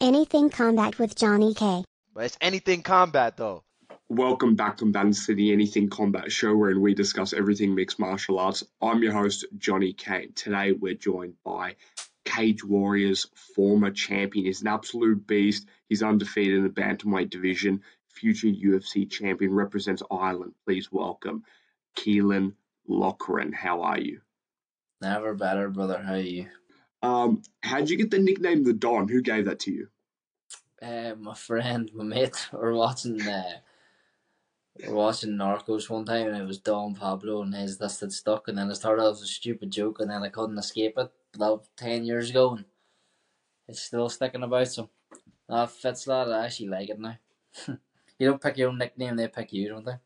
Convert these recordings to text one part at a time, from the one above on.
Anything Combat with Johnny K. But it's anything combat though. Welcome back, combatants, to the Anything Combat Show, wherein we discuss everything mixed martial arts. I'm your host, Johnny K. Today, we're joined by Cage Warriors former champion. He's an absolute beast. He's undefeated in the bantamweight division. Future UFC champion represents Ireland. Please welcome Caolán Loughran. How are you? Never better, brother. How are you? Um, how'd you get the nickname the Don? Who gave that to you? Uh, my friend, my mate, were watching uh, we were watching Narcos one time and it was Don Pablo and his this that stuck and then I started off as a stupid joke and then I couldn't escape it about ten years ago and it's still sticking about so that fits that I actually like it now. you don't pick your own nickname, they pick you, don't they?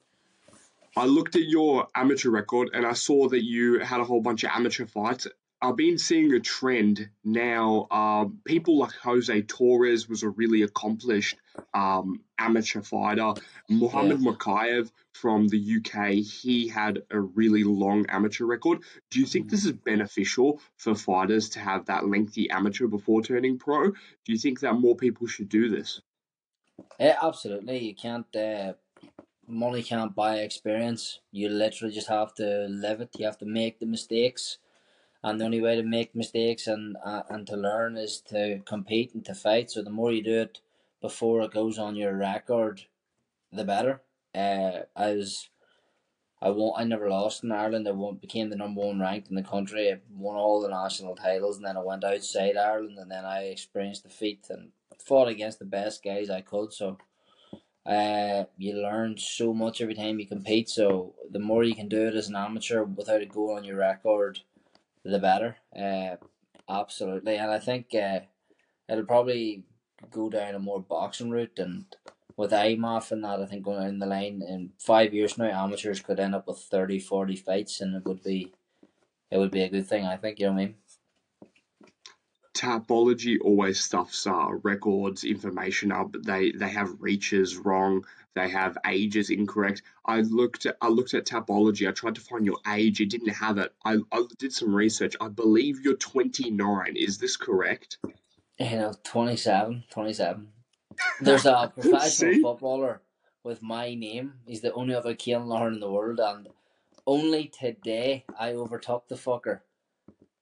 I looked at your amateur record and I saw that you had a whole bunch of amateur fights. I've been seeing a trend now. Um, people like Jose Torres was a really accomplished um, amateur fighter. Muhammad yeah. Mokaev from the UK, he had a really long amateur record. Do you think this is beneficial for fighters to have that lengthy amateur before turning pro? Do you think that more people should do this? Yeah, absolutely. You can't. Uh, money can't buy experience. You literally just have to live it. You have to make the mistakes and the only way to make mistakes and uh, and to learn is to compete and to fight. So the more you do it before it goes on your record, the better. Uh, I was, I won. I never lost in Ireland. I won, became the number one ranked in the country. I won all the national titles, and then I went outside Ireland, and then I experienced defeat and fought against the best guys I could. So. Uh, you learn so much every time you compete. So the more you can do it as an amateur without it going on your record, the better. Uh, absolutely, and I think uh, it'll probably go down a more boxing route and with IMMAF and that, I think going in the line in five years now, amateurs could end up with 30, 40 fights, and it would be, it would be a good thing. I think you know what I mean. Tapology always stuffs uh, records information up. They they have reaches wrong. They have ages incorrect. I looked at I looked at Tapology. I tried to find your age. It didn't have it. I, I did some research. I believe you're 29. Is this correct? You know, 27. 27. There's a professional footballer with my name. He's the only other Caolán Loughran in the world, and only today I overtook the fucker.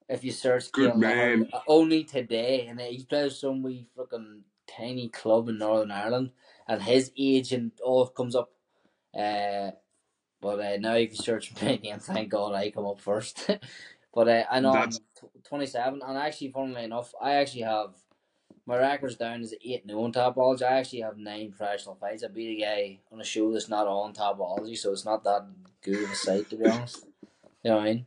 If you search Good man. Uh, only today, and he plays some wee fucking tiny club in Northern Ireland, and his age and all comes up. Uh, but uh, now if you search my name, thank God I come up first. but uh, I know That's... I'm t- 27, and actually, funnily enough, I actually have my record's down as 8 new on Tapology. I actually have nine professional fights. I beat a guy on a show that's not on Tapology, so it's not that good of a sight, to be honest. You know what I mean?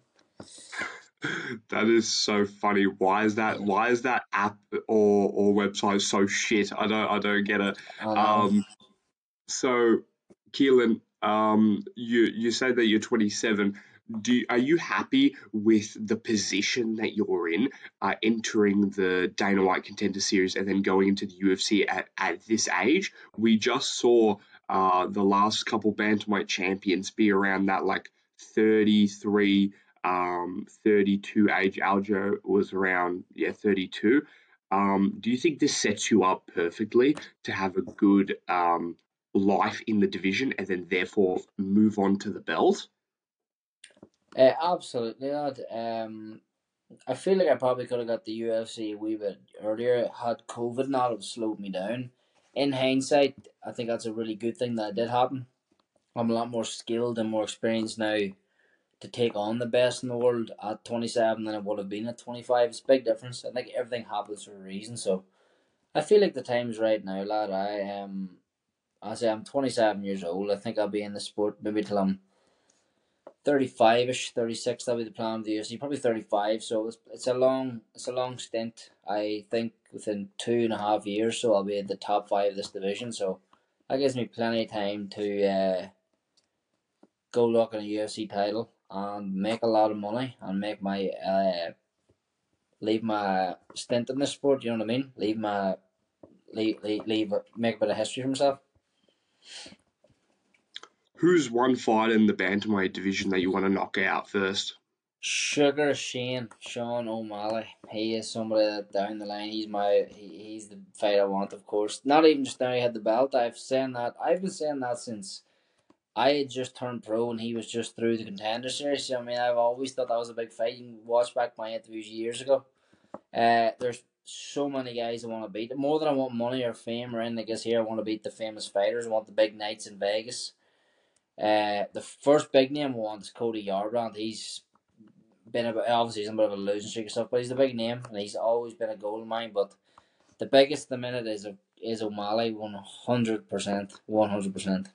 That is so funny. Why is that? Why is that app or or website so shit? I don't I don't get it. Um, so Caolán, um, you you say that you're 27. Do are you happy with the position that you're in, uh, entering the Dana White Contender Series and then going into the UFC at, at this age? We just saw uh, the last couple bantamweight champions be around that like 33 um, 32 age. Aljo was around, yeah, 32. Um, do you think this sets you up perfectly to have a good um, life in the division and then therefore move on to the belt? Uh, absolutely not. Um, I feel like I probably could have got the UFC a wee bit earlier had COVID not have slowed me down. In hindsight, I think that's a really good thing that did happen. I'm a lot more skilled and more experienced now to take on the best in the world at 27 than it would have been at 25. It's a big difference. I think everything happens for a reason. So I feel like the time's right now, lad. I am, um, I say I'm 27 years old. I think I'll be in the sport maybe till I'm 35 ish, 36. That'll be the plan of the UFC. Probably 35. So it's, it's a long, it's a long stint. I think within two and a half years, so I'll be in the top five of this division. So that gives me plenty of time to uh, go look at a UFC title and make a lot of money and make my uh, leave my stint in the sport. You know what I mean? Leave my leave leave, leave make a bit of history for myself. Who's one fighter in the bantamweight division that you want to knock out first? Sugar Shane, Sean O'Malley. He is somebody that down the line. He's my he, he's the fight I want, of course. Not even just now he had the belt. I've saying that I've been saying that since I had just turned pro and he was just through the contender series. I mean, I've always thought that was a big fight. You can watch back my interviews years ago. Uh, there's so many guys I want to beat. More than I want money or fame or anything. Guess here I want to beat the famous fighters. I want the big nights in Vegas. Uh, the first big name I want is Cody Garbrandt. He's been a bit, obviously he's a bit of a losing streak and stuff, but he's a big name and he's always been a goal of mine. But the biggest the minute is is O'Malley, one hundred percent, one hundred percent.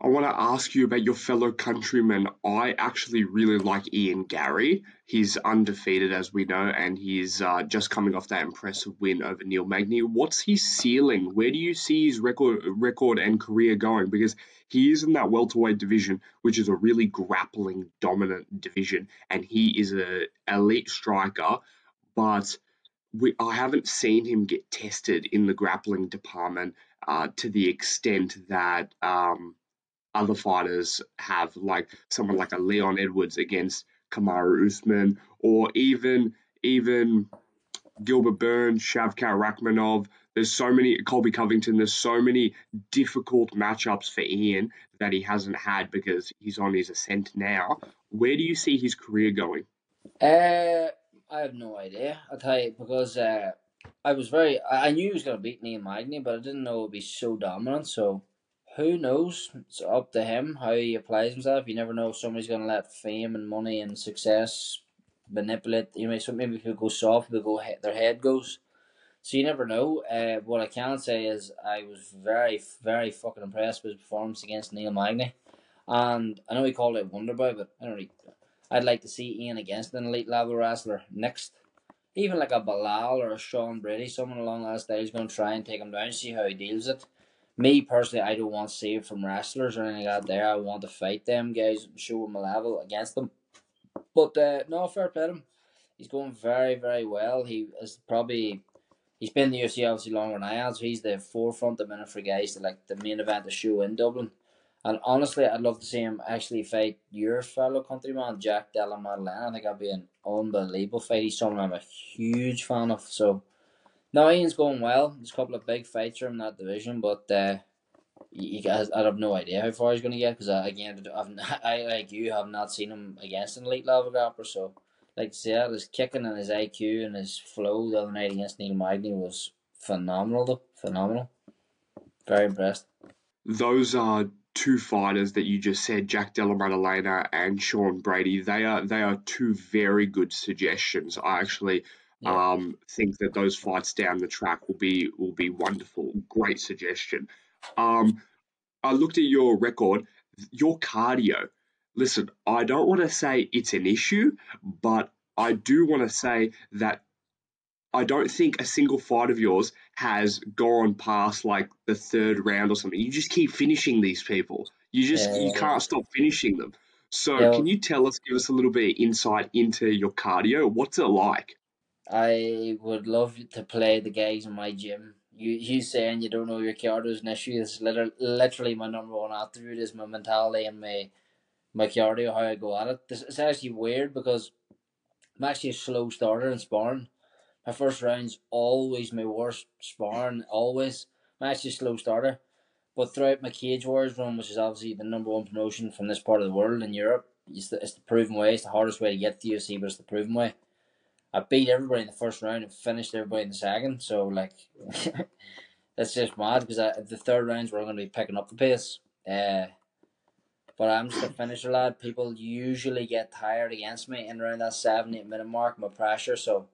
I want to ask you about your fellow countrymen. I actually really like Ian Garry. He's undefeated, as we know, and he's uh, just coming off that impressive win over Neil Magny. What's his ceiling? Where do you see his record, record and career going? Because he is in that welterweight division, which is a really grappling dominant division, and he is a elite striker, but we, I haven't seen him get tested in the grappling department uh, to the extent that. Um, other fighters have, like someone like a Leon Edwards against Kamaru Usman, or even even Gilbert Burns, Shavkat Rakhmonov. There's so many Colby Covington. There's so many difficult matchups for Ian that he hasn't had because he's on his ascent now. Where do you see his career going? Uh, I have no idea. I'll tell you because uh, I was very. I knew he was going to beat Neil Magny, but I didn't know it would be so dominant. So who knows? It's up to him how he applies himself. You never know. if Somebody's going to let fame and money and success manipulate. You know, maybe people go soft, people go their head goes. So you never know. Uh, what I can say is I was very, very fucking impressed with his performance against Neil Magny. And I know he called it Wonderboy, but I don't really, I'd like to see Ian against an elite level wrestler next. Even like a Belal or a Sean Brady, someone along that style is going to try and take him down, see how he deals it me personally, I don't want to save from wrestlers or anything like that. There, I want to fight them guys, show them a level against them. But uh, no, fair play him. He's going very, very well. He is probably he's been in the UFC obviously longer than I have, so he's the forefront of minute for guys to like the main event, the show in Dublin. And honestly, I'd love to see him actually fight your fellow countryman, Jack Della Maddalena. I think that'd be an unbelievable fight. He's someone I'm a huge fan of. So no, Ian's going well. There's a couple of big fights from that division, but uh, you guys, I have no idea how far he's going to get because uh, again, I've, I like you have not seen him against an elite level grappler. So, like say that his kicking and his IQ and his flow the other night against Neil Magny was phenomenal. Though phenomenal, very impressed. Those are two fighters that you just said, Jack Della and Sean Brady. They are they are two very good suggestions. I actually yeah. Um, think that those fights down the track will be will be wonderful. Great suggestion. Um, I looked at your record, your cardio. Listen, I don't want to say it's an issue, but I do want to say that I don't think a single fight of yours has gone past like the third round or something. You just keep finishing these people. You just yeah. you can't stop finishing them. So yeah. can you tell us, give us a little bit of insight into your cardio? What's it like? I would love to play the guys in my gym. You you saying you don't know your cardio is an issue. Literally, literally my number one attribute is my mentality and my my cardio, how I go at it. This it's actually weird because I'm actually a slow starter in sparring. My first round's always my worst sparring, always. I'm actually a slow starter. But throughout my Cage Wars run, which is obviously the number one promotion from this part of the world in Europe, it's the, it's the proven way. It's the hardest way to get to UFC, but it's the proven way. I beat everybody in the first round and finished everybody in the second. So like, that's just mad because the third rounds we're going to be picking up the pace. Uh, but I'm just a finisher lad. People usually get tired against me in around that seven eight minute mark. My pressure, so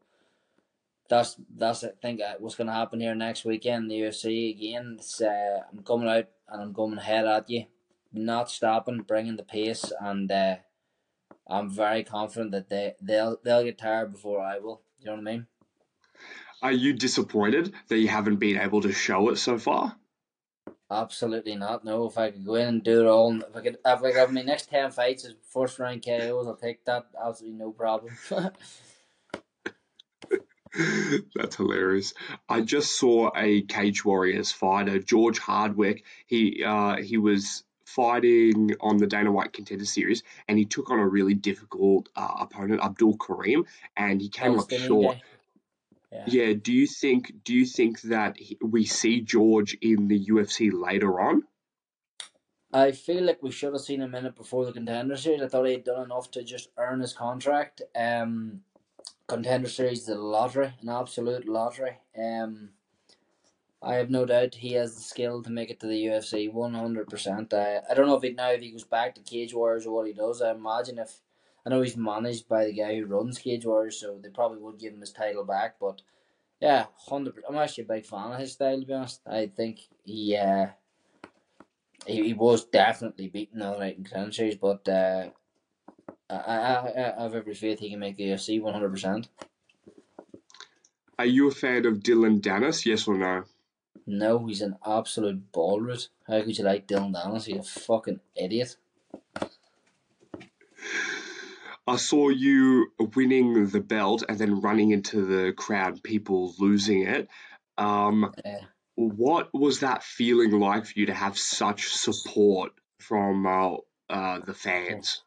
that's that's I think uh, what's going to happen here next weekend. The UFC again. It's, uh, I'm coming out and I'm coming head at you, not stopping, bringing the pace, and uh, I'm very confident that they they'll they'll get tired before I will. You know what I mean? Are you disappointed that you haven't been able to show it so far? Absolutely not. No, if I could go in and do it all, if I could, if I have my next ten fights as first round KOs, I'll take that. Absolutely no problem. That's hilarious. I just saw a Cage Warriors fighter, George Hardwick. He uh, he was fighting on the Dana White Contender Series, and he took on a really difficult uh, opponent, Abdul Karim, and he came up short. Yeah. yeah. Do you think? Do you think that he, we see George in the UFC later on? I feel like we should have seen him in it before the contender series. I thought he'd done enough to just earn his contract. Um, contender series is a lottery, an absolute lottery. Um, I have no doubt he has the skill to make it to the UFC one hundred percent. I I don't know if he now if he goes back to Cage Warriors or what he does. I imagine if I know he's managed by the guy who runs Cage Warriors, so they probably would give him his title back. But yeah, hundred. I'm actually a big fan of his style. To be honest, I think he uh, he, he was definitely beaten all right in series, but uh, I, I I have every faith he can make the UFC one hundred percent. Are you a fan of Dillon Danis? Yes or no? No, he's an absolute ballroot. How could you like Dillon Danis? He's a fucking idiot. I saw you winning the belt and then running into the crowd, people losing it. Um, yeah. What was that feeling like for you to have such support from uh, uh, the fans?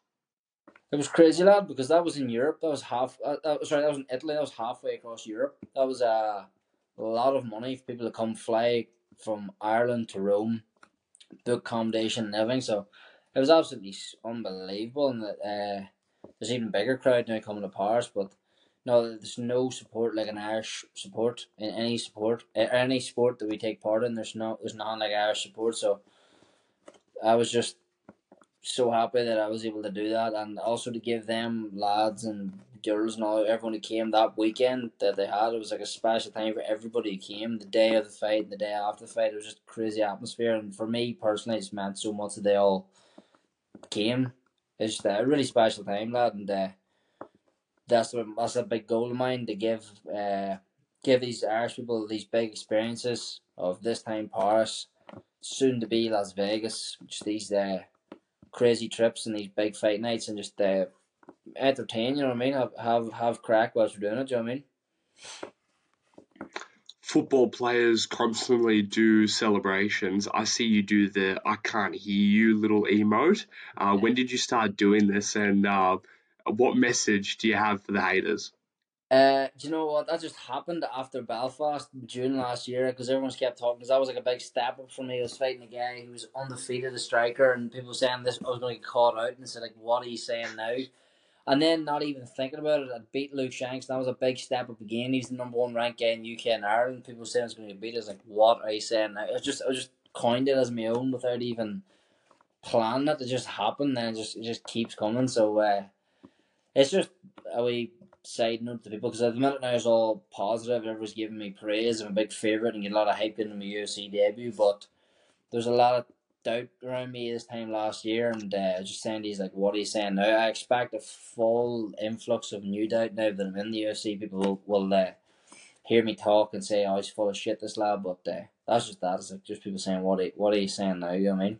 It was crazy, lad, because that was in Europe. That was half. Uh, uh, sorry, that was in Italy. That was halfway across Europe. That was uh, a lot of money for people to come fly from Ireland to Rome, book accommodation and everything. So it was absolutely unbelievable, and that uh, there's even bigger crowd now coming to Paris. But no, there's no support like an Irish support in any support, any sport that we take part in. There's no, there's nothing like Irish support. So I was just so happy that I was able to do that, and also to give them lads and girls and all everyone who came that weekend that they had. It was like a special time for everybody who came. The day of the fight and the day after the fight, it was just crazy atmosphere. And for me personally, it meant so much that they all came. It's just a really special time, lad, and uh, that's a, that's a big goal of mine to give uh, give these Irish people these big experiences of this time Paris, soon to be Las Vegas, just these uh, crazy trips and these big fight nights and just uh, entertain. You know what I mean? Have have have crack whilst we're doing it. Do you know what I mean? Football players constantly do celebrations. I see you do the "I can't hear you" little emote. Uh, when did you start doing this, and uh, what message do you have for the haters? Uh, do you know what? That just happened after Belfast June last year because everyone's kept talking. Because that was like a big step up for me. I was fighting a guy who was undefeated, a striker, and people saying this I was going to get caught out, and said like, "What are you saying now?" And then not even thinking about it, I beat Luke Shanks. That was a big step up again. He's the number one ranked guy in UK and Ireland. People saying it's going to beat. Was like, "What are you saying? I just I just coined it as my own without even planning it. It just happened, and it just it just keeps coming. So uh, it's just a wee side note to people because at the minute now it's all positive. Everyone's giving me praise. I'm a big favourite and get a lot of hype in my UFC debut, but there's a lot of doubt around me this time last year, and uh, just saying he's like, what are you saying now? I expect a full influx of new doubt now that I'm in the UFC. People will, will uh, hear me talk and say, oh, he's full of shit, this lad, but uh, that's just that. It's like just people saying, what are, what are you saying now? You know what I mean?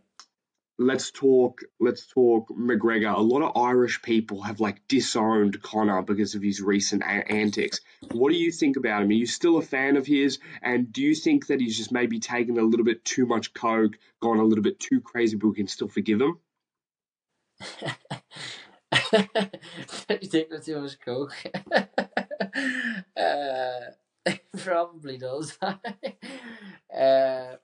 Let's talk let's talk McGregor. A lot of Irish people have like disowned Conor because of his recent a- antics. What do you think about him? Are you still a fan of his? And do you think that he's just maybe taken a little bit too much coke, gone a little bit too crazy, but we can still forgive him? take too much coke? uh, probably does. uh,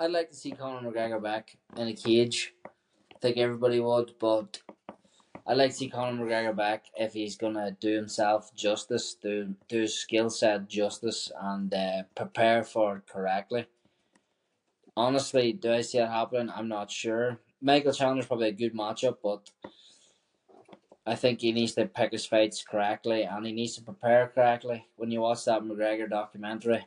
I'd like to see Conor McGregor back in a cage. I think everybody would, but I'd like to see Conor McGregor back if he's gonna do himself justice, do do his skill set justice, and uh, prepare for it correctly. Honestly, do I see it happening? I'm not sure. Michael Chandler's probably a good matchup, but I think he needs to pick his fights correctly and he needs to prepare correctly. When you watch that McGregor documentary,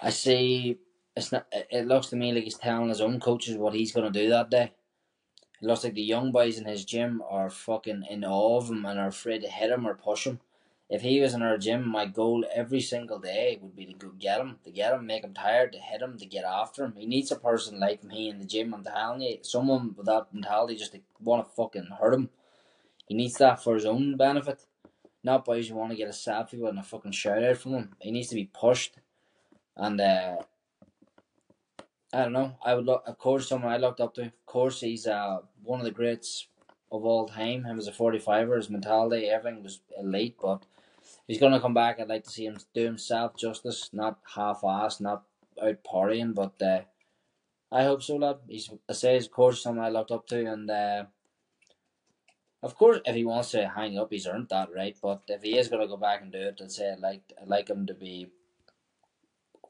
I see it's not. It looks to me like he's telling his own coaches what he's gonna do that day. It looks like the young boys in his gym are fucking in awe of him and are afraid to hit him or push him. If he was in our gym, my goal every single day would be to go get him, to get him, make him tired, to hit him, to get after him. He needs a person like me in the gym. I'm telling you, someone with that mentality just to want to fucking hurt him. He needs that for his own benefit. Not boys who want to get a selfie with and a fucking shout out from him. He needs to be pushed. And uh, I don't know. I would look, of course, someone I looked up to. Of course, he's uh, one of the greats of all time. Him as a 45er, his mentality, everything was elite. But he's going to come back. I'd like to see him do himself justice, not half-assed, not out partying. But uh, I hope so, lad. He's, I say, he's, of course, someone I looked up to, and uh, of course, if he wants to hang up, he's earned that right. But if he is going to go back and do it, I'd say I'd like I'd like him to be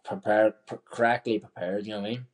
prepared, correctly prepared. You know what I mean?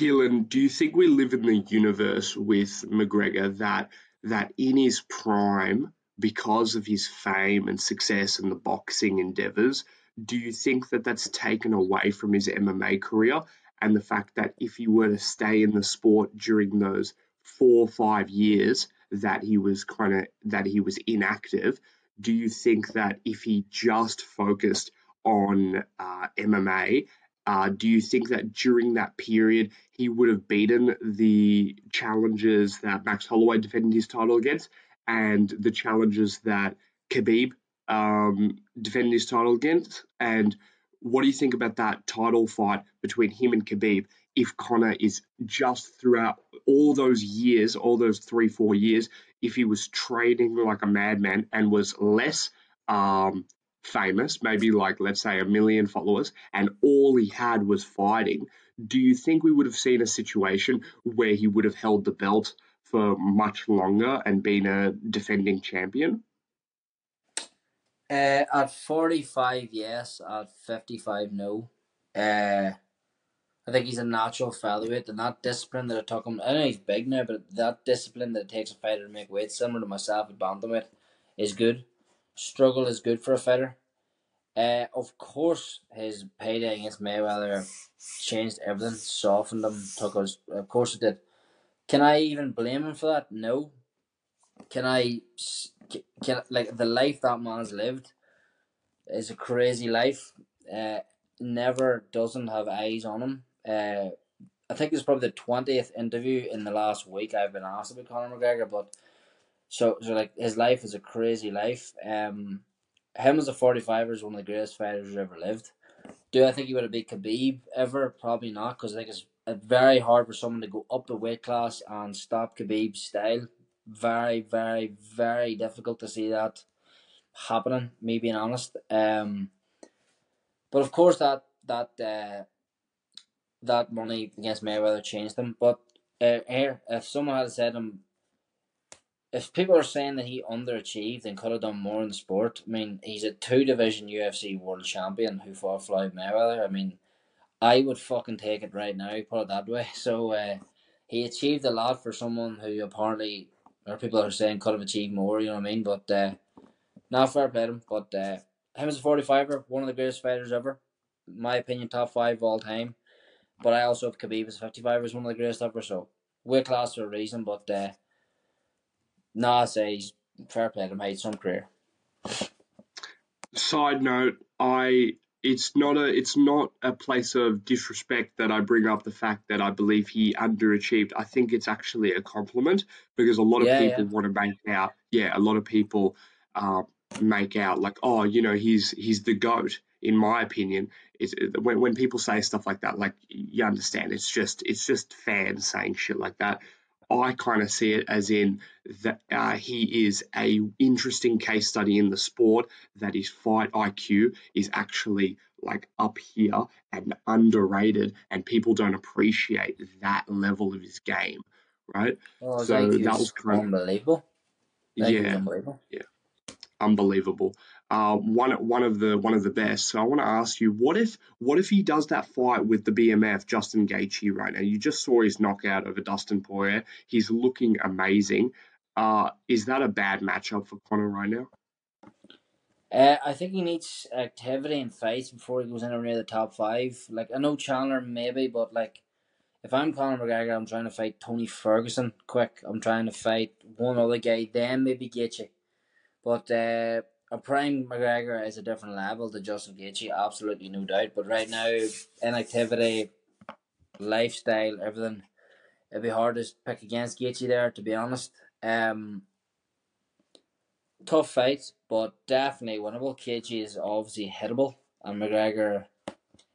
Caolán, do you think we live in the universe with McGregor that that in his prime, because of his fame and success in the boxing endeavors, do you think that that's taken away from his MMA career? And the fact that if he were to stay in the sport during those four or five years that he was kind of that he was inactive, do you think that if he just focused on uh, MMA uh, do you think that during that period he would have beaten the challenges that Max Holloway defended his title against and the challenges that Khabib um, defended his title against? And what do you think about that title fight between him and Khabib if Conor is just throughout all those years, all those three, four years, if he was training like a madman and was less um, famous, maybe like let's say a million followers, and all he had was fighting, do you think we would have seen a situation where he would have held the belt for much longer and been a defending champion? Uh, at 45, yes. At 55, no. Uh, I think he's a natural featherweight, and that discipline that it took him. I know he's big now, but that discipline that it takes a fighter to make weight, similar to myself at bantamweight, is good struggle is good for a fighter. Uh, of course, his payday against Mayweather changed everything, softened him, took us. Of course, it did. Can I even blame him for that? No. Can I? Can like the life that man's lived is a crazy life. Uh, never doesn't have eyes on him. Uh, I think it's probably the twentieth interview in the last week I've been asked about Conor McGregor, but so, so like his life is a crazy life. Um, him as a forty five is one of the greatest fighters ever lived. Do I think he would have beat Khabib ever? Probably not, because I think it's very hard for someone to go up the weight class and stop Khabib's style. Very, very, very difficult to see that happening. Me being honest. Um, but of course that that uh, that money against Mayweather changed him. But uh, here, if someone had said him if people are saying that he underachieved and could have done more in the sport, I mean, he's a two division UFC world champion who fought Floyd Mayweather. I mean, I would fucking take it right now, put it that way. So uh, he achieved a lot for someone who apparently, or people are saying could have achieved more, you know what I mean? But uh, not fair play him. But uh, him as a 45er, one of the greatest fighters ever. In my opinion, top five of all time. But I also have Khabib as a 55 as one of the greatest ever. So weight class for a reason, but uh, no, I say he's fair play to made some career. Side note, I it's not a it's not a place of disrespect that I bring up the fact that I believe he underachieved. I think it's actually a compliment because a lot of Yeah, people yeah. want to make out, yeah, a lot of people uh, make out like, oh, you know, he's he's the goat. In my opinion, is when when people say stuff like that, like you understand, it's just it's just fans saying shit like that. I kind of see it as in that uh, he is a interesting case study in the sport. That his fight IQ is actually like up here and underrated, and people don't appreciate that level of his game, right? Oh, So that was kind of unbelievable. Yeah, unbelievable. unbelievable. Uh, one one of the one of the best. So I want to ask you, what if what if he does that fight with the BMF Justin Gaethje right now? You just saw his knockout over Dustin Poirier. He's looking amazing. Uh, is that a bad matchup for Conor right now? Uh, I think he needs activity and fights before he goes anywhere near the top five. Like I know Chandler maybe, but like if I'm Conor McGregor, I'm trying to fight Tony Ferguson quick. I'm trying to fight one other guy, then maybe Gaethje. But uh, prime McGregor is a different level to Justin Gaethje, absolutely no doubt. But right now, inactivity, lifestyle, everything, it'd be hard to pick against Gaethje there. To be honest, um, tough fight, but definitely winnable. Gaethje is obviously hittable, and McGregor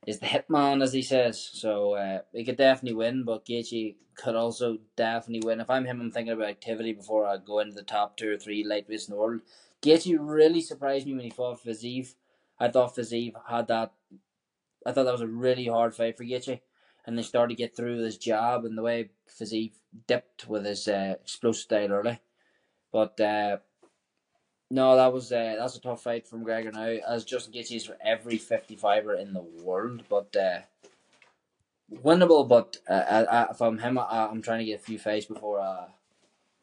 is the hitman, as he says. So uh, he could definitely win, but Gaethje could also definitely win. If I'm him, I'm thinking about activity before I go into the top two or three lightweights in the world. Gaethje really surprised me when he fought Fiziev. I thought Fiziev had that. I thought that was a really hard fight for Gaethje, and they started to get through his jab and the way Fiziev dipped with his uh, explosive style early. But uh, no, that was uh, that's a tough fight from Gregor now, as Justin Gaethje is for every 55er in the world, but uh, winnable. But uh, uh, if I'm him, I, I'm trying to get a few fights before uh,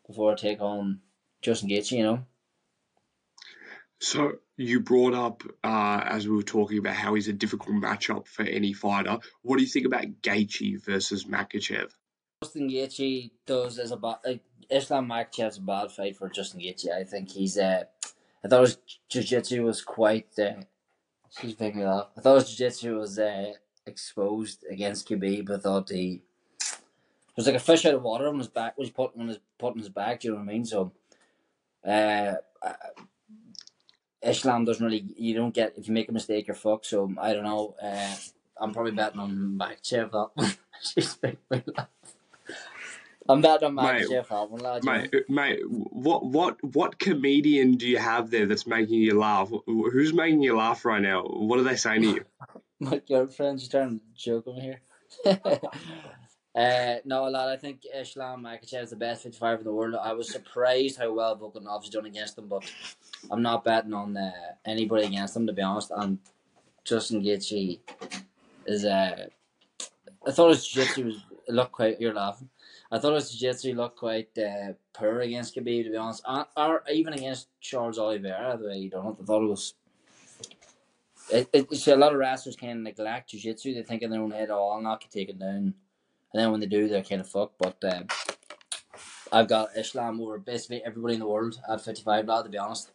before I take on Justin Gaethje. You know. So you brought up uh, as we were talking about how he's a difficult matchup for any fighter. What do you think about Gaethje versus Makhachev? Justin Gaethje does is a bad. Uh, Islam Makhachev's a bad fight for Justin Gaethje. I think he's. Uh, I thought his jiu-jitsu was quite. Uh, picking it up. I thought his jiu-jitsu was uh, exposed against Khabib. I thought he it was like a fish out of water on his back. Was putting on his putting his back. Do you know what I mean? So, uh, Islam doesn't really. You don't get if you make a mistake, you're fucked. So I don't know. Uh, I'm probably betting on Makhachev that one. She's making me laugh. I'm betting on Makhachev that one, lad. Mate, mate, what what what comedian do you have there that's making you laugh? Who's making you laugh right now? What are they saying to you? My girlfriend's trying to joke on here. Uh, no, lad, I think Islam Makhachev is the best 55 in the world. I was surprised how well Volkanov's done against him, but I'm not betting on uh, anybody against him, to be honest. And Justin Gaethje is. Uh, I thought his jiu-jitsu was looked quite. You're laughing. I thought his jiu-jitsu looked quite uh, poor against Khabib, to be honest, or, even against Charles Oliveira. The way he done it, I thought it was. It, it, see, a lot of wrestlers can neglect jiu-jitsu. They think in their own head, "Oh, I'll knock you, take it down." And then when they do, they're kind of fucked. But uh, I've got Islam over basically everybody in the world at 55 now, to be honest.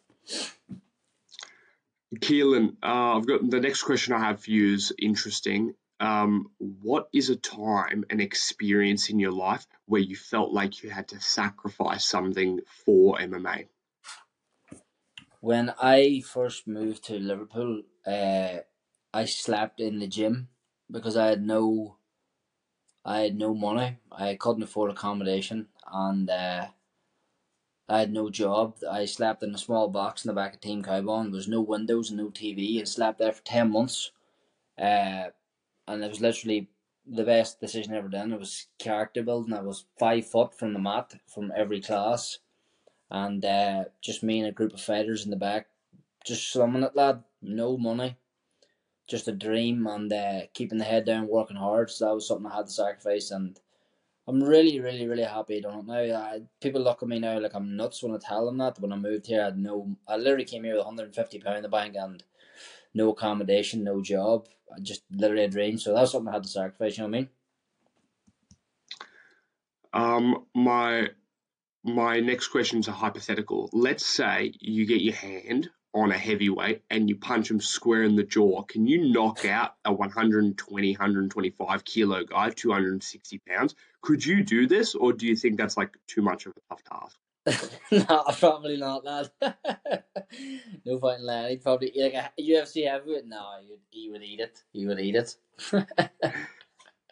Caolán, uh, I've got the next question I have for you is interesting. Um, what is a time, an experience in your life where you felt like you had to sacrifice something for MMA? When I first moved to Liverpool, uh, I slept in the gym because I had no I had no money. I couldn't afford accommodation, and uh, I had no job. I slept in a small box in the back of Team Cowboy. There was no windows and no TV, and slept there for ten months. Uh, and it was literally the best decision ever done. It was character building. I was five foot from the mat from every class, and uh, just me and a group of fighters in the back, just slumming it, lad. No money, just a dream and uh, keeping the head down, working hard. So that was something I had to sacrifice, and I'm really, really, really happy done it now. I, people look at me now like I'm nuts when I tell them that. When I moved here, I had no. I literally came here with 150 pound in the bank and no accommodation, no job. I just literally a dream. So that's something I had to sacrifice. You know what I mean? Um, my my next question is a hypothetical. Let's say you get your hand on a heavyweight and you punch him square in the jaw, can you knock out a 120, 125 kilo guy, 260 pounds? Could you do this, or do you think that's like too much of a tough task? no, probably not, lad. no fighting lad. He'd probably like a UFC heavyweight. No, he would, he would eat it. He would eat it.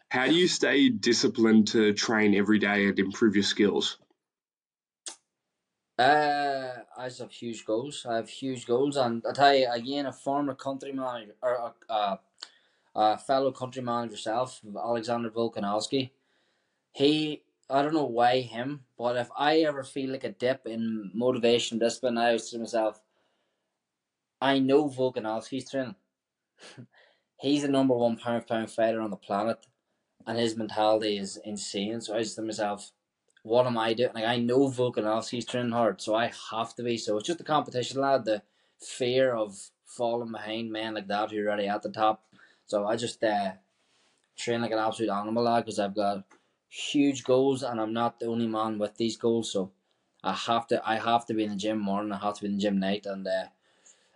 How do you stay disciplined to train every day and improve your skills? Uh, I just have huge goals. I have huge goals, and I tell you again, a former country manager or a, a, a fellow country manager yourself, Alexander Volkanovski. He, I don't know why him, but if I ever feel like a dip in motivation, discipline, I always to myself, I know Volkanovski's training. He's the number one pound pound fighter on the planet, and his mentality is insane. So I just to myself, what am I doing? Like I know Volkanovski's training hard, so I have to be. So it's just the competition, lad. The fear of falling behind men like that who are already at the top. So I just uh, train like an absolute animal, lad, because I've got huge goals, and I'm not the only man with these goals. So I have to, I have to be in the gym morning. I have to be in the gym night, and uh,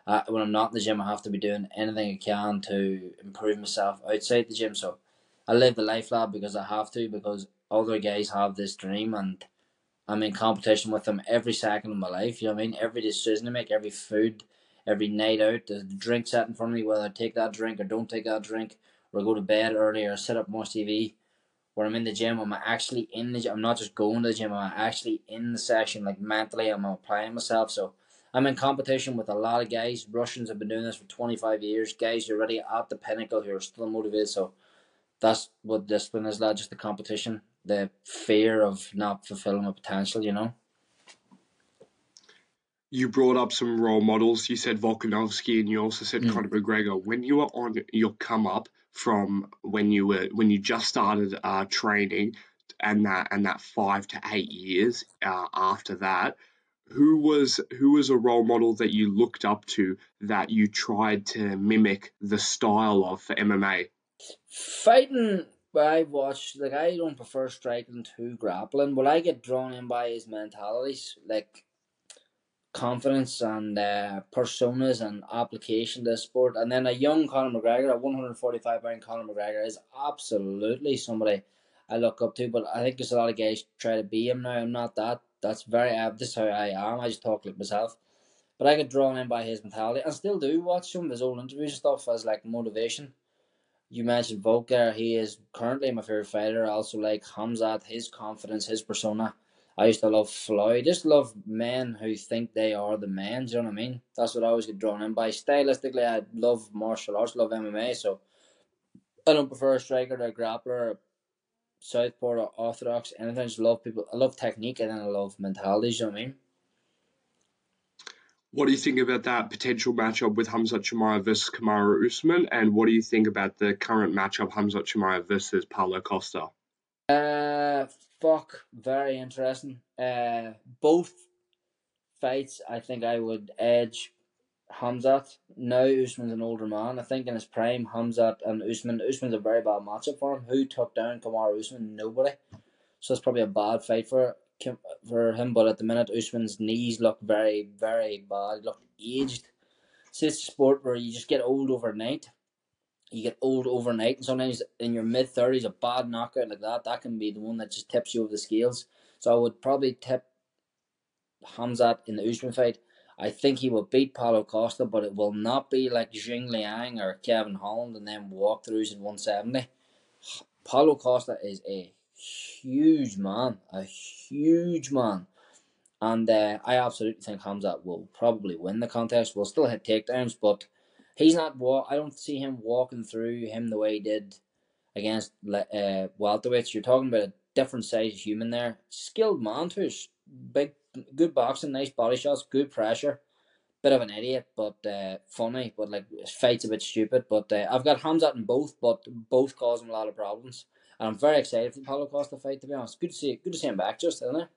uh, when I'm not in the gym, I have to be doing anything I can to improve myself outside the gym. So I live the life, lad, because I have to, because other guys have this dream and I'm in competition with them every second of my life. You know what I mean? Every decision I make, every food, every night out, the drink set in front of me, whether I take that drink or don't take that drink, or go to bed early, or sit up and watch TV. Where I'm in the gym, I'm actually in the gym. I'm not just going to the gym. I'm actually in the session, like mentally. I'm applying myself. So I'm in competition with a lot of guys. Russians have been doing this for 25 years. Guys who are already at the pinnacle who are still motivated. So that's what discipline is, lad. Just the competition, the fear of not fulfilling my potential. You know. You brought up some role models. You said Volkanovski, and you also said Mm. Conor McGregor. When you were on your come up from when you were when you just started uh, training, and that and that five to eight years uh, after that, who was who was a role model that you looked up to that you tried to mimic the style of for MMA? Fighting, I watch like I don't prefer striking to grappling. What I get drawn in by is mentalities, like confidence and uh, personas and application to the sport. And then a young Conor McGregor, a 145 pound Conor McGregor, is absolutely somebody I look up to. But I think there's a lot of guys try to be him now. I'm not that. That's very. Uh, this is how I am. I just talk like myself. But I get drawn in by his mentality. I still do watch some of his old interviews and stuff as like motivation. You mentioned Volker. He is currently my favorite fighter. I also like Hamzat, his confidence, his persona. I used to love Floyd. Just love men who think they are the men. Do you know what I mean? That's what I always get drawn in by. Stylistically, I love martial arts, love MMA. So I don't prefer a striker to a grappler, southpaw or orthodox. Anything. I just love people. I love technique and then I love mentality. Do you know what I mean? What do you think about that potential matchup with Hamzat Chimaev versus Kamaru Usman? And what do you think about the current matchup, Hamzat Chimaev versus Paulo Costa? Uh, fuck, very interesting. Uh, both fights, I think I would edge Hamzat. Now Usman's an older man. I think in his prime, Hamzat and Usman. Usman's a very bad matchup for him. Who took down Kamaru Usman? Nobody. So it's probably a bad fight for for him. But at the minute, Usman's knees look very, very bad. Look aged. It's a sport where you just get old overnight. You get old overnight, and sometimes in your mid thirties, a bad knockout like that, that can be the one that just tips you over the scales. So I would probably tip Hamzat in the Usman fight. I think he will beat Paulo Costa, but it will not be like Jing Liang or Kevin Holland and then walkthroughs at 170. Paulo Costa is a huge man, a huge man. And uh, I absolutely think Hamzat will probably win the contest. Will still hit takedowns, but he's not. I don't see him walking through him the way he did against uh, welterweights. You're talking about a different size human there. Skilled man too. Big, good boxing, nice body shots, good pressure. Bit of an idiot, but uh, funny. But like fight's a bit stupid. But uh, I've got Hamzat in both, but both cause him a lot of problems. And I'm very excited for the Paulo Costa fight. To be honest, good to see. Good to see him back, just isn't it?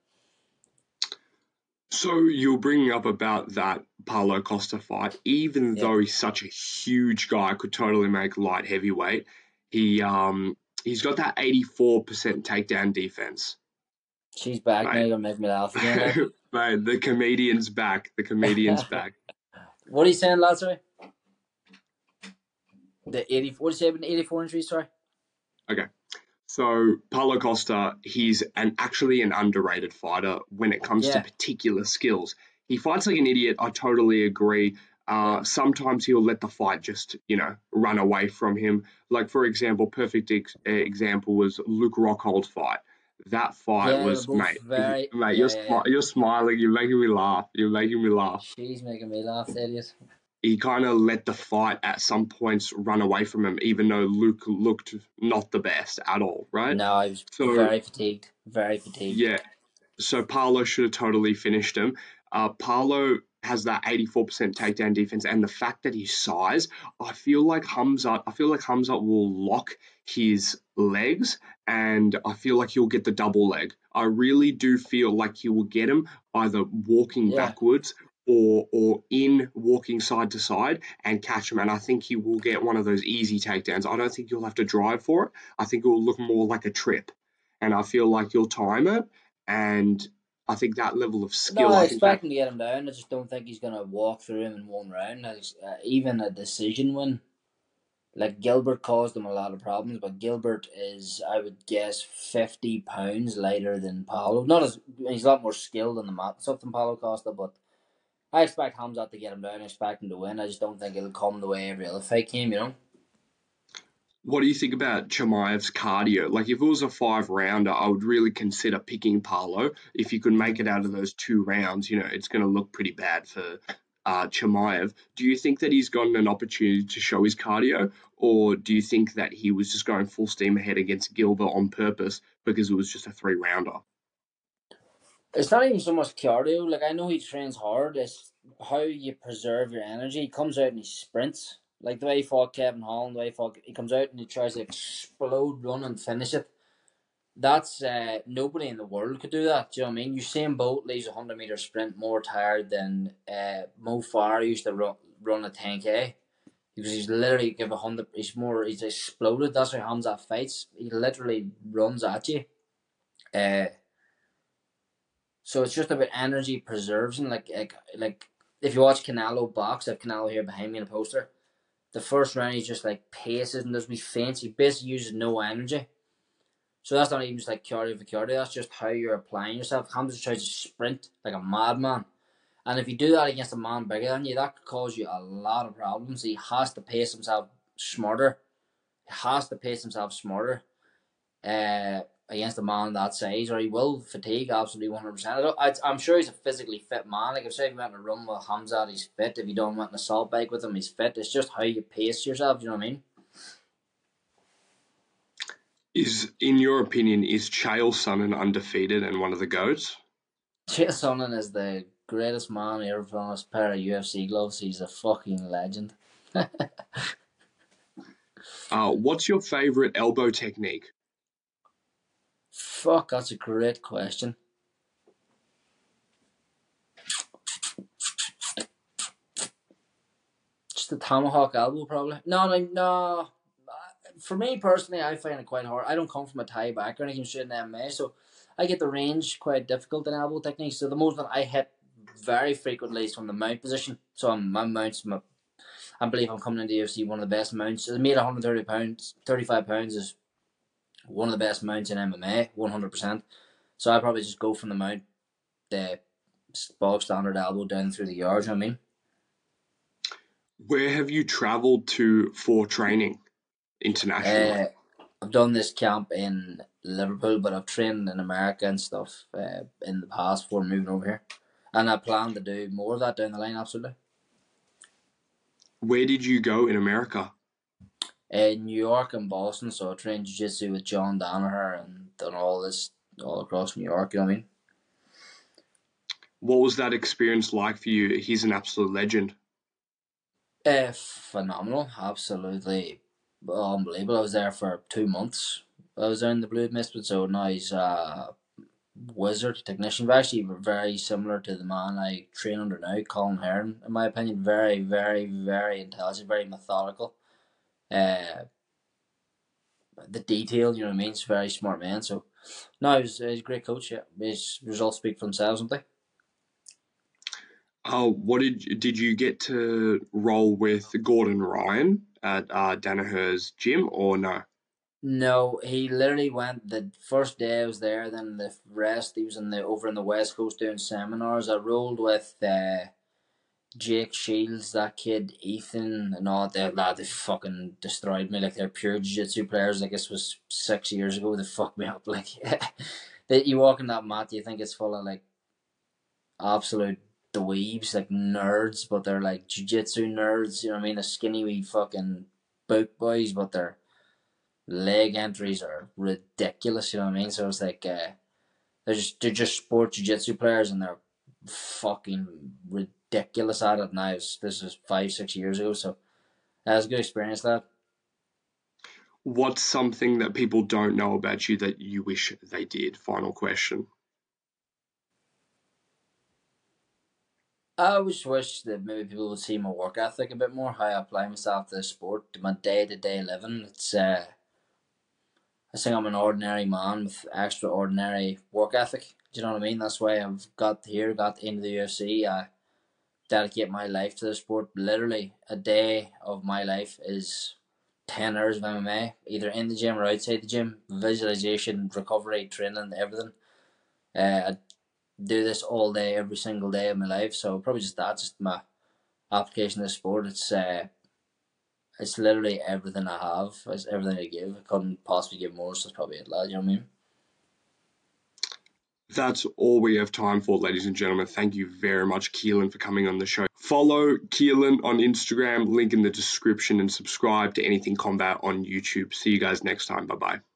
So you're bringing up about that Paulo Costa fight, even Yeah. though he's such a huge guy, could totally make light heavyweight. He um he's got that 84% takedown defense. She's back now. You're gonna make me laugh again. eh? Mate, the comedian's back. The comedian's back. what are you saying, lad? Sorry. The eighty. What did you say about the eighty-four injury? Sorry. So Paulo Costa, he's an actually an underrated fighter when it comes Yeah. to particular skills. He fights like an idiot. I totally agree. Uh, sometimes he'll let the fight just, you know, run away from him. Like for example, perfect ex- example was Luke Rockhold's fight. That fight Yeah, was, mate, very- mate, yeah, you're smi- you're smiling. You're making me laugh. You're making me laugh. She's making me laugh, idiot. He kind of let the fight at some points run away from him, even though Luke looked not the best at all, right? No, I was So- very fatigued. Very fatigued. Yeah. So Paulo should have totally finished him. Uh, Paulo has that 84% takedown defense, and the fact that his size, I feel like Hamzat, I feel like Hamzat will lock his legs, and I feel like he'll get the double leg. I really do feel like he will get him either walking Yeah. backwards or or in walking side to side and catch him. And I think he will get one of those easy takedowns. I don't think you'll have to drive for it. I think it will look more like a trip and I feel like you'll time it. And I think that level of skill. No, I I think that, expect him to get him down. I just don't think he's gonna walk through him in one round. Uh, even a decision win, like Gilbert caused him a lot of problems, but Gilbert is, I would guess, fifty pounds lighter than Paulo. Not as he's a lot more skilled in the mat stuff than Paulo Costa, but I expect Hamzat to get him down. I expect him to win. I just don't think it'll come the way every other fight came. You know. What do you think about Chimaev's cardio? Like, if it was a five rounder, I would really consider picking Paulo. If you could make it out of those two rounds, you know, it's going to look pretty bad for uh, Chimaev. Do you think that he's gotten an opportunity to show his cardio, or do you think that he was just going full steam ahead against Gilbert on purpose because it was just a three rounder? It's not even so much cardio. Like I know he trains hard. It's how you preserve your energy. He comes out and he sprints. Like the way he fought Kevin Holland, the way he fought, he comes out and he tries to explode, run and finish it. That's uh, nobody in the world could do that. Do you know what I mean? Usain Bolt leaves a hundred meter sprint more tired than uh, Mo Farah used to run, run a ten k because he's literally give a hundred. He's more. He's exploded. That's how Hamza fights. He literally runs at you. Uh, so it's just about energy preserving. Like like like if you watch Canelo box, I have Canelo here behind me in a poster. The first round he's just like paces and does me fancy. Basically uses no energy. So that's not even just like cardio for cardio. That's just how you're applying yourself. Hamza tries to sprint like a madman. And if you do that against a man bigger than you, that could cause you a lot of problems. He has to pace himself smarter. He has to pace himself smarter. Uh, against a man that size, or he will fatigue absolutely one hundred percent. I'm sure he's a physically fit man. Like if say he went on a run with Hamza, he's fit. If you don't want an assault bike with him, he's fit. It's just how you pace yourself. You know what I mean? Is in your opinion, is Chael Sonnen undefeated and one of the goats? Chael Sonnen is the greatest man ever put on a pair of UFC gloves. He's a fucking legend. uh, what's your favorite elbow technique? Fuck, that's a great question. Just the tomahawk elbow, probably. No, no, no. For me personally, I find it quite hard. I don't come from a Thai background. I came straight in MMA, so I get the range quite difficult in elbow techniques. So the most that I hit very frequently is from the mount position. So I'm, my mounts, my, I believe I'm coming into UFC one of the best mounts. I made 130 pounds, 35 pounds is one of the best mounts in MMA, one hundred percent. So I probably just go from the mount, the bog standard elbow down through the yards. You know I mean, where have you travelled to for training internationally? Uh, I've done this camp in Liverpool, but I've trained in America and stuff uh, in the past before moving over here, and I plan to do more of that down the line. Absolutely. Where did you go in America? In New York and Boston, so I trained jiu jitsu with John Danaher and done all this all across New York, you know what I mean? What was that experience like for you? He's an absolute legend. Uh, phenomenal, absolutely unbelievable. I was there for two months. I was there in the Blue Mist, so now he's a wizard technician. Actually, very similar to the man I train under now, Colin Hearn, in my opinion. Very, very, very intelligent, very methodical uh, the detail, you know what I mean? He's a very smart man. So, no, he's, he's a great coach. Yeah, his results speak for themselves, don't they? Oh, what did did you get to roll with Gordon Ryan at uh, Danaher's gym or no? No, he literally went the first day I was there. Then the rest, he was in the over in the West Coast doing seminars. I rolled with uh, Jake Shields, that kid, Ethan, and all that lad, they fucking destroyed me. Like they're pure jiu-jitsu players. I guess was six years ago. They fucked me up. Like that, you walk in that mat, you think it's full of like absolute dweebs, like nerds, but they're like jiu-jitsu nerds. You know what I mean? The skinny wee fucking boot boys, but their leg entries are ridiculous. You know what I mean? So it's like uh, they're just they're just sport jiu-jitsu players, and they're fucking ridiculous ridiculous at it now. This is five, six years ago, so that was a good experience. That. What's something that people don't know about you that you wish they did? Final question. I just wish that maybe people would see my work ethic a bit more, how I apply myself to the sport, to my day to day living. It's uh, I think I'm an ordinary man with extraordinary work ethic. Do you know what I mean? That's why I've got here, got into the UFC. I dedicate my life to the sport. Literally, a day of my life is 10 hours of MMA, either in the gym or outside the gym. Visualization, recovery, training, everything. Uh, I do this all day, every single day of my life. So, probably just that, just my application of the sport. It's uh, it's literally everything I have. It's everything I give. I couldn't possibly give more, so it's probably it, lad. You know what I mean? That's all we have time for, ladies and gentlemen. Thank you very much, Caolán, for coming on the show. Follow Caolán on Instagram, link in the description, and subscribe to Anything Combat on YouTube. See you guys next time. Bye bye.